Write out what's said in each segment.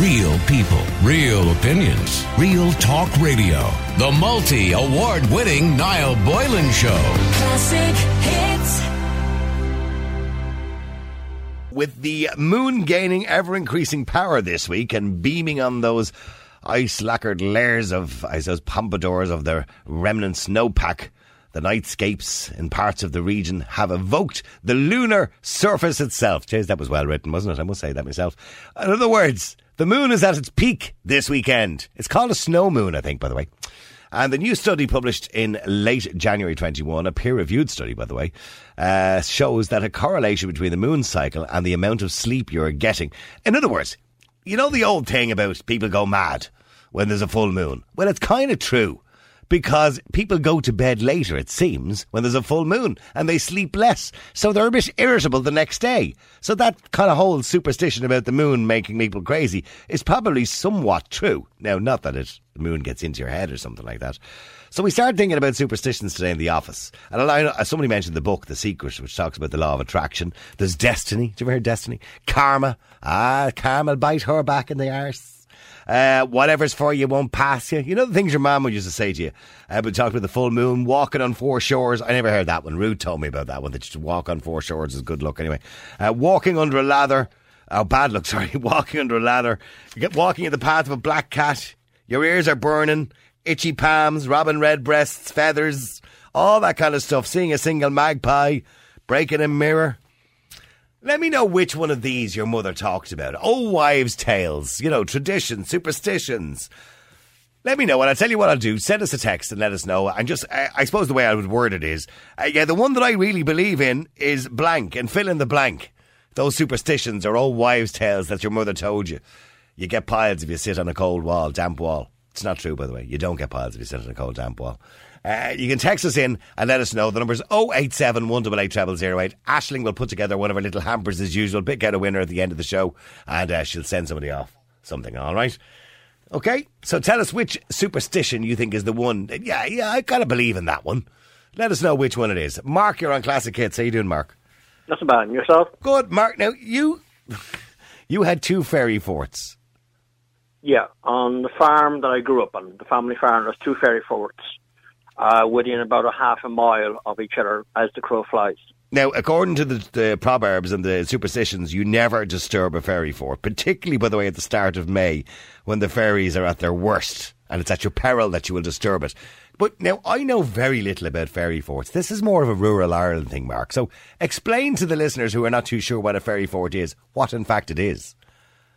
Real people, real opinions, real talk radio. The multi award winning Niall Boylan Show. Classic hits. with the moon gaining ever increasing power this week and beaming on those ice lacquered layers of, I suppose, pompadours of the remnant snowpack. The nightscapes in parts of the region have evoked the lunar surface itself. Jeez, that was well written, wasn't it? I must say that myself. In other words, the moon is at its peak this weekend. It's called a snow moon, I think, by the way. And the new study published in late January 21, a peer reviewed study, by the way, uh, shows that a correlation between the moon cycle and the amount of sleep you're getting. In other words, you know the old thing about people go mad when there's a full moon? Well, it's kind of true because people go to bed later, it seems, when there's a full moon and they sleep less. So they're a bit irritable the next day. So that kind of whole superstition about the moon making people crazy is probably somewhat true. Now, not that it, the moon gets into your head or something like that. So we started thinking about superstitions today in the office. And I somebody mentioned the book, The Secret, which talks about the law of attraction. There's destiny. Do you ever hear destiny? Karma. Ah, karma bite her back in the arse. Uh, whatever's for you won't pass you. You know the things your mum would used to say to you. Uh, we talked about the full moon, walking on four shores. I never heard that one. Rude told me about that one. That you walk on four shores is good luck anyway. Uh, walking under a ladder. Oh, bad luck, sorry. Walking under a ladder. You get walking in the path of a black cat. Your ears are burning. Itchy palms, robin red breasts, feathers, all that kind of stuff. Seeing a single magpie, breaking a mirror. Let me know which one of these your mother talked about. Oh, wives' tales, you know, traditions, superstitions. Let me know, and I'll tell you what I'll do. Send us a text and let us know. And just, I, I suppose the way I would word it is, uh, yeah, the one that I really believe in is blank, and fill in the blank. Those superstitions are old wives' tales that your mother told you. You get piles if you sit on a cold wall, damp wall. It's not true, by the way. You don't get piles if you sit on a cold, damp wall. Uh, you can text us in and let us know. The number's 087 188 0008. Ashling will put together one of her little hampers as usual, pick out a winner at the end of the show, and uh, she'll send somebody off something, all right? Okay, so tell us which superstition you think is the one. Yeah, yeah, I kind of believe in that one. Let us know which one it is. Mark, you're on Classic Hits. How you doing, Mark? Not so bad. And yourself? Good, Mark. Now, you you had two fairy forts. Yeah, on the farm that I grew up on, the family farm, there's two fairy forts uh, within about a half a mile of each other as the crow flies. Now, according to the, the proverbs and the superstitions, you never disturb a fairy fort, particularly, by the way, at the start of May when the fairies are at their worst and it's at your peril that you will disturb it. But now, I know very little about fairy forts. This is more of a rural Ireland thing, Mark. So explain to the listeners who are not too sure what a fairy fort is, what in fact it is.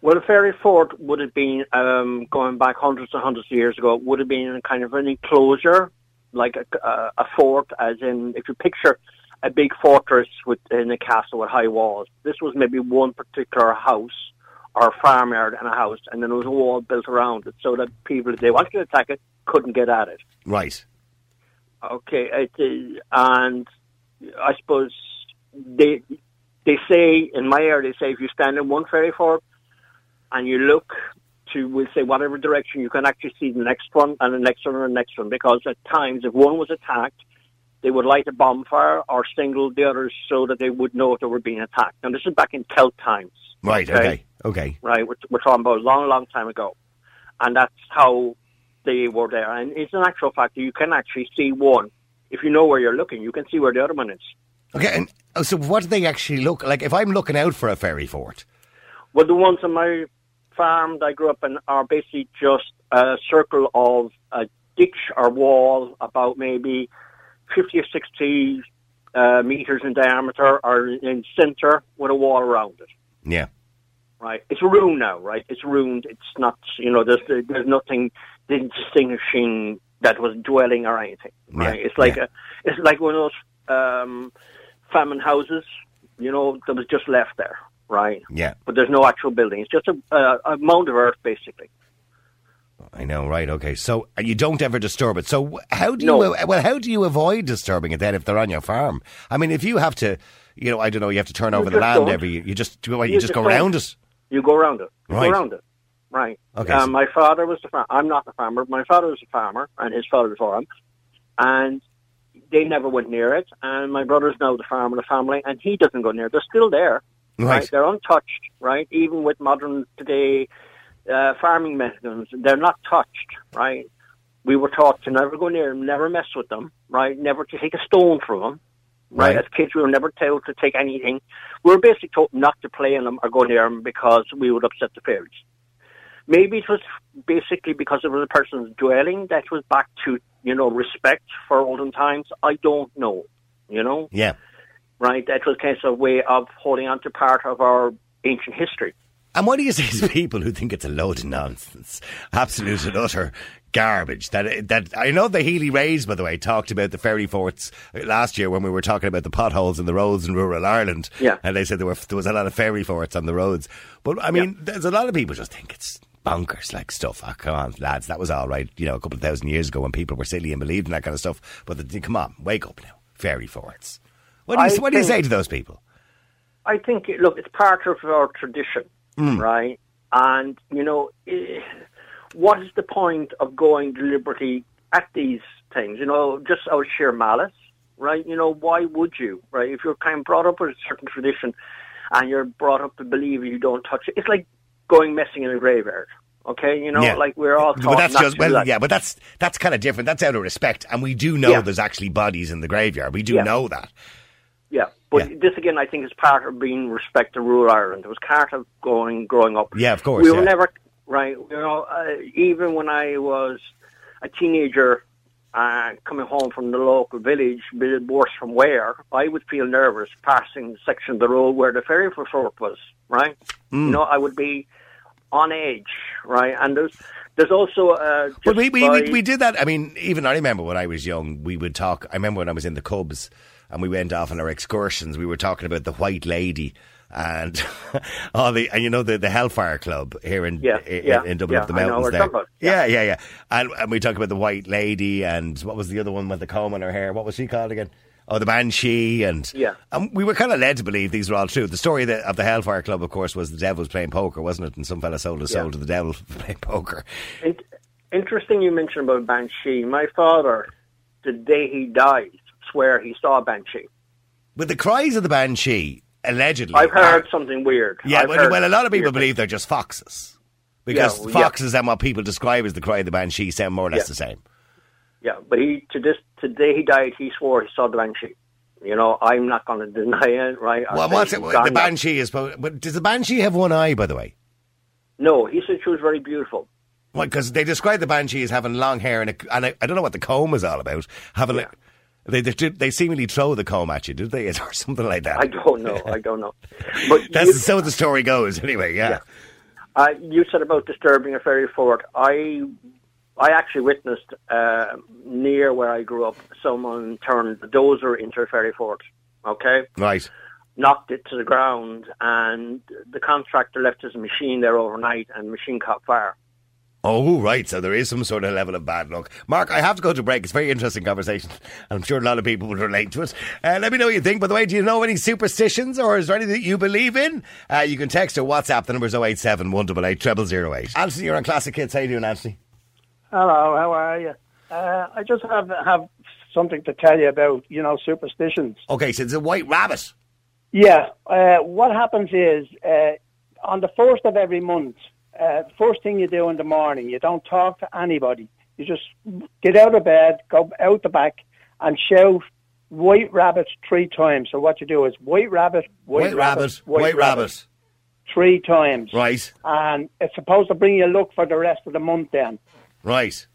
Well, a fairy fort would have been, um, going back hundreds and hundreds of years ago, would have been a kind of an enclosure, like a, a, a fort, as in, if you picture a big fortress within a castle with high walls, this was maybe one particular house or farmyard and a house, and then there was a wall built around it so that people, if they wanted to attack it, couldn't get at it. Right. Okay, it is, and I suppose they they say in my area they say if you stand in one fairy fort and you look to we'll say whatever direction you can actually see the next one and the next one and the next one because at times if one was attacked they would light a bonfire or single the others so that they would know if they were being attacked. And this is back in Celt times. Right, okay, okay. Right, we're, we're talking about a long, long time ago. And that's how they were there. And it's an actual fact that you can actually see one. If you know where you're looking, you can see where the other one is. Okay, and oh, so what do they actually look like? If I'm looking out for a fairy fort, Well, the ones on my farm that I grew up in are basically just a circle of a ditch or wall about maybe 50 or 60 uh, meters in diameter or in center with a wall around it. yeah, Right, it's ruined now. Right, it's ruined. It's not. You know, there's there's nothing distinguishing that was dwelling or anything. Right, Yeah, it's like yeah. a, it's like one of those um, famine houses. You know, that was just left there. Right, yeah, but there's no actual building. It's just a, a, a mound of earth, basically. I know, right? Okay, so you don't ever disturb it. So how do No. you? uh, Well, how do you avoid disturbing it then if they're on your farm? I mean, if you have to, you know, I don't know, you have to turn over the land don't. every. You just you, You just just go don't. around it. You go around it. You Right. go around it. Right. Okay, Um, so- my father was the farmer. I'm not a farmer. My father was a farmer, and his father before him, and they never went near it. And my brother's now the farmer of the family, and he doesn't go near. it. They're still there. Right. They're untouched. Right. Even with modern today uh, farming mechanisms. They're not touched, right? We were taught to never go near them, never mess with them, right? Never to take a stone from them, right? Right. As kids, we were never told to take anything. We were basically told not to play in them or go near them because we would upset the fairies. Maybe it was basically because it was a person's dwelling that was back to, you know, respect for olden times. I don't know, you know? Yeah. Right? That was kind of a way of holding on to part of our ancient history. And what do you say to people who think it's a load of nonsense, absolute and utter garbage? That that I know the Healy-Raes, by the way, talked about the fairy forts last year when we were talking about the potholes in the roads in rural Ireland. Yeah. and they said there were there was a lot of fairy forts on the roads. But I mean, there's a lot of people just think it's bonkers like stuff. Oh, come on, lads, that was all right. You know, a couple of thousand years ago when people were silly and believed in that kind of stuff. But the, come on, wake up now, fairy forts. What do you I what do you think- say to those people? I think, look, it's part of our tradition, Hmm. right? And, you know, eh, what is the point of going deliberately at these things? You know, just out of sheer malice, right? You know, why would you, right? If you're kind of brought up with a certain tradition and you're brought up to believe you don't touch it, it's like going messing in a graveyard. Okay, you know, Yeah. like we're all taught But that's just well, that. yeah. But that's that's kind of different. That's out of respect, and we do know Yeah. there's actually bodies in the graveyard. We do Yeah. know that. But Yeah. this again, I think, is part of being respect to rural Ireland. It was part of going growing up. Yeah, of course, We were yeah. never right. You know, uh, even when I was a teenager, uh, coming home from the local village, bit worse from where, I would feel nervous passing the section of the road where the ferry for fort was. Right, Mm. you know, I would be on edge. Right, and there's there's also uh, But just we, we, we, we did that. I mean, even I remember when I was young, we would talk. I remember when I was in the Cubs and we went off on our excursions. We were talking about the White Lady and all the, and you know the the Hellfire Club here in Yeah, in, yeah, in Dublin yeah, up the mountains there. about, Yeah, yeah, yeah. And, and we talked about the White Lady and what was the other one with the comb in her hair? What was she called again? Oh, the Banshee, and Yeah. and we were kind of led to believe these were all true. The story of the, of the Hellfire Club, of course, was the devil was playing poker, wasn't it? And some fella sold his Yeah. soul to the devil for playing poker. In- interesting you mentioned about Banshee. My father, the day he died, swear he saw a Banshee. With the cries of the banshee, allegedly, I've heard are- something weird. yeah, well, well, a lot of people believe they're just foxes because Yeah, foxes and what people describe as the cry of the banshee sound more or less Yeah. the same. Yeah, but he to this to the day he died, he swore he saw the Banshee. You know, I'm not going to deny it, right? I Well, what's it? The banshee is. But does the banshee have one eye? By the way, No, he said she was very beautiful. Well, because they describe the banshee as having long hair and, a, and I, I don't know what the comb is all about. Having like, they, they they seemingly throw the comb at you, did they, or something like that? I don't know. I don't know. But That's you, so the story goes. Anyway, yeah. Yeah. uh, you said about disturbing a fairy fort. I I actually witnessed uh, near where I grew up someone turned the dozer into a fairy fort. Okay, Right. knocked it to the ground, and the contractor left his machine there overnight, and the machine caught fire. Oh, right. So there is some sort of level of bad luck. Mark, I have to go to break. It's a very interesting conversation. I'm sure a lot of people would relate to it. Uh, let me know what you think. By the way, do you know any superstitions or is there anything that you believe in? Uh, you can text or WhatsApp. The number's 087 188 0008. Anthony, you're on Classic Hits. How you doing, Anthony? Hello, how are you? Uh, I just have have something to tell you about, you know, superstitions. Okay, so it's a white rabbit. Yeah, uh, what happens is uh, on the first of every month, uh, first thing you do in the morning, you don't talk to anybody. You just get out of bed, go out the back, and shout "White Rabbit" three times. So what you do is "White Rabbit, White, White, rabbit, white, rabbit. three times, Right, and it's supposed to bring you luck for the rest of the month. Then. right.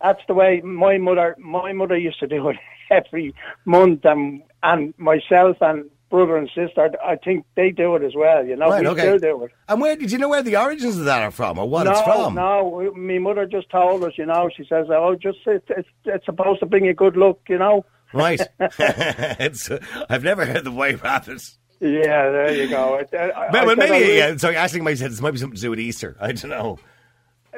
That's the way my mother my mother used to do it every month, and and myself and brother and sister, I think they do it as well. You know, Right, we okay. do it. And where did you know where the origins of that are from or what no, it's from? no, my mother just told us. You know, she says, "Oh, just it's it's, it's supposed to bring you good luck." You know. Right. it's, uh, I've never heard the white Rabbits. Yeah, there you go. I, I, But, I but said, maybe, "Oh, yeah, sorry, might have this might be something to do with Easter. I don't know.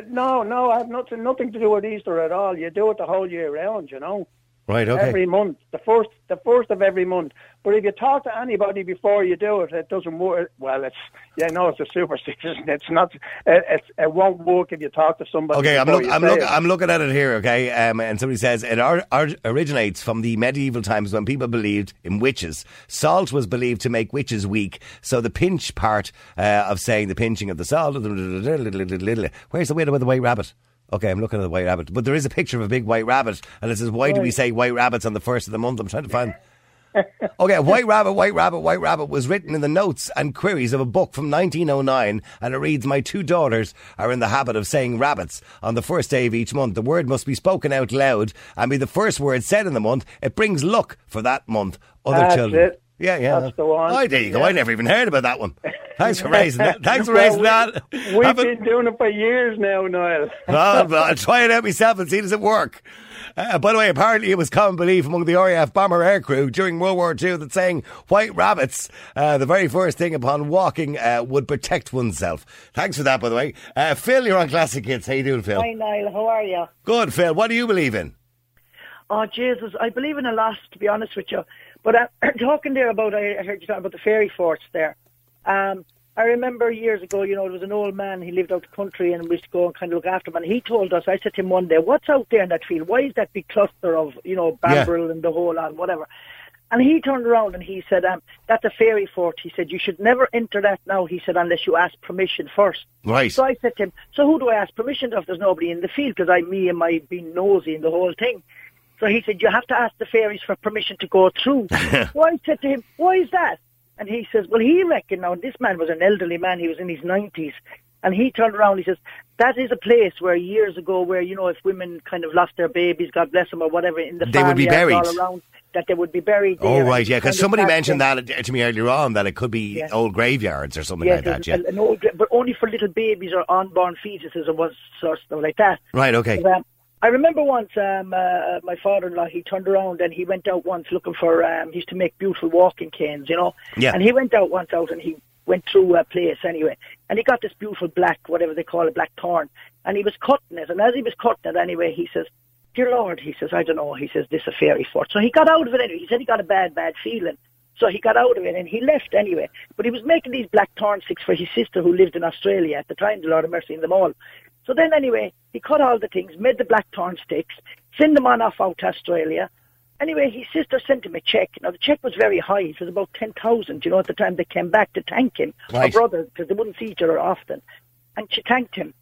No, no, I have nothing nothing to do with Easter at all. You do it the whole year round. You know. Right, okay. Every month, the first, the first of every month. But if you talk to anybody before you do it, it doesn't work. Well, it's yeah, no, it's a superstition. It's not. It, it's, it won't work if you talk to somebody. Okay, I'm, look, I'm, look. I'm looking at it here, okay? Um, and somebody says it or, or, originates from the medieval times when people believed in witches. Salt was believed to make witches weak. So the pinch part uh, of saying the pinching of the salt. Where's the widow with the white rabbit? Okay, I'm looking at the white rabbit. But there is a picture of a big white rabbit. And it says, why do we say white rabbits on the first of the month? I'm trying to find. Okay, White Rabbit, White Rabbit, White Rabbit was written in the notes and queries of a book from 1909, and it reads, My two daughters are in the habit of saying rabbits on the first day of each month. The word must be spoken out loud and be the first word said in the month. It brings luck for that month. Other That's children. it. Yeah, yeah. That's the one. Oh, there you go. Yeah. I never even heard about that one. Thanks for raising that. Thanks for raising Well, that. we- We've Haven't- been doing it for years now, Niall. Oh, well, I'll try it out myself and see does it work. Uh, by the way, apparently it was common belief among the RAF bomber aircrew during World War II that saying white rabbits, uh, the very first thing upon walking, uh, would protect oneself. Thanks for that, by the way. Uh, Phil, you're on Classic Hits. How are you doing, Phil? Hi Niall, how are you? Good, Phil. What do you believe in? Oh Jesus, I believe in a lot to be honest with you. But uh, talking there about, I heard you talking about the fairy forts there. Um, I remember years ago, you know, there was an old man. He lived out the country, and we used to go and kind of look after him. And he told us, I said to him one day, "What's out there in that field? Why is that big cluster of, you know, Yeah. and the whole lot, whatever?" And he turned around and he said, um, "That's a fairy fort." He said, "You should never enter that now." He said, "Unless you ask permission first. Right. So I said to him, so who do I ask permission of? There's nobody in the field because I, me and my being nosy and the whole thing. So he said, you have to ask the fairies for permission to go through. so I said to him, why is that? And he says, well, he reckoned now, this man was an elderly man, he was in his 90s. And he turned around, he says, that is a place where years ago, where, you know, if women kind of lost their babies, God bless them, or whatever, in the They would be buried. all around, that they would be buried Oh, right, yeah, because somebody mentioned that to me earlier on that it could be Yeah. old graveyards or something Yes, like that, yeah. an, old, but only for little babies or unborn fetuses or was sort of stuff like that. Right, okay. But, um, I remember once um, uh, my father-in-law he turned around and he went out once looking for um, he used to make beautiful walking canes, you know. Yeah. And he went out once out and he went through a place anyway, and he got this beautiful black whatever they call it black thorn, and he was cutting it, and as he was cutting it anyway, he says. Dear Lord, he says, I don't know. He says, this a fairy fort. So he got out of it anyway. He said he got a bad, bad feeling. So he got out of it and he left anyway. But he was making these black thorn sticks for his sister who lived in Australia at the time, the Lord of Mercy in them all. So then anyway, he cut all the things, made the black thorn sticks, sent them on off out to Australia. Anyway, his sister sent him a check. Now the check was very high. It was about ten thousand. You know, at the time they came back to thank him, Right. her brother, because they wouldn't see each other often, and she thanked him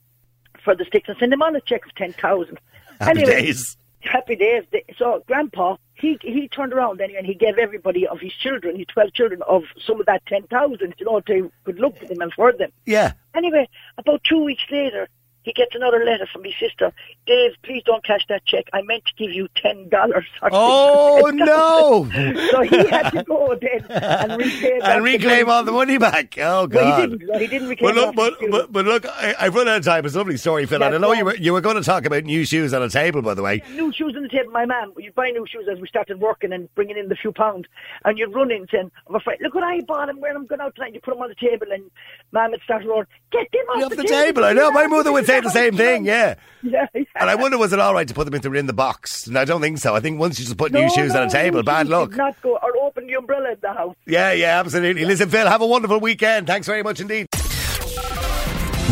for the sticks and sent him on a check of ten thousand. Happy anyway, days. Happy days. So Grandpa, he he turned around anyway and he gave everybody of his children, his twelve children, of some of that ten thousand, you know, to good luck to them and for them. Yeah. Anyway, about two weeks later, he gets another letter from his sister. Dave, please don't cash that check. I meant to give you ten dollars. Oh, no. so he had to go then and back and reclaim all the money back. Oh, God. Well, he didn't. He didn't reclaim But look, but, but, but look, I, I've run out of time. It's a lovely story, Phil. and I That's know you were you were going to talk about new shoes on a table, by the way. new shoes on the table. My man, you buy new shoes as we started working and bringing in the few pounds, and you'd run in saying, "I'm afraid. Look what I bought and where I'm going out tonight." You put them on the table, and man would start roaring, "Get them off Off the, the table, I know. My mother would say the same thing, yeah. Yeah, yeah. And I wonder, was it all right to put them into in the box? And I don't think so. I think once you just put No, new shoes no, on a table, bad luck. did Not go or open the umbrella in the house. Yeah, yeah, absolutely. Listen, Phil, have a wonderful weekend. Thanks very much indeed.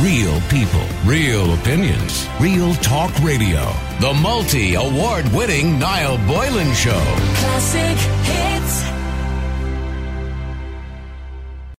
Real people, real opinions, real talk radio. The multi award winning Niall Boylan Show. Classic hits.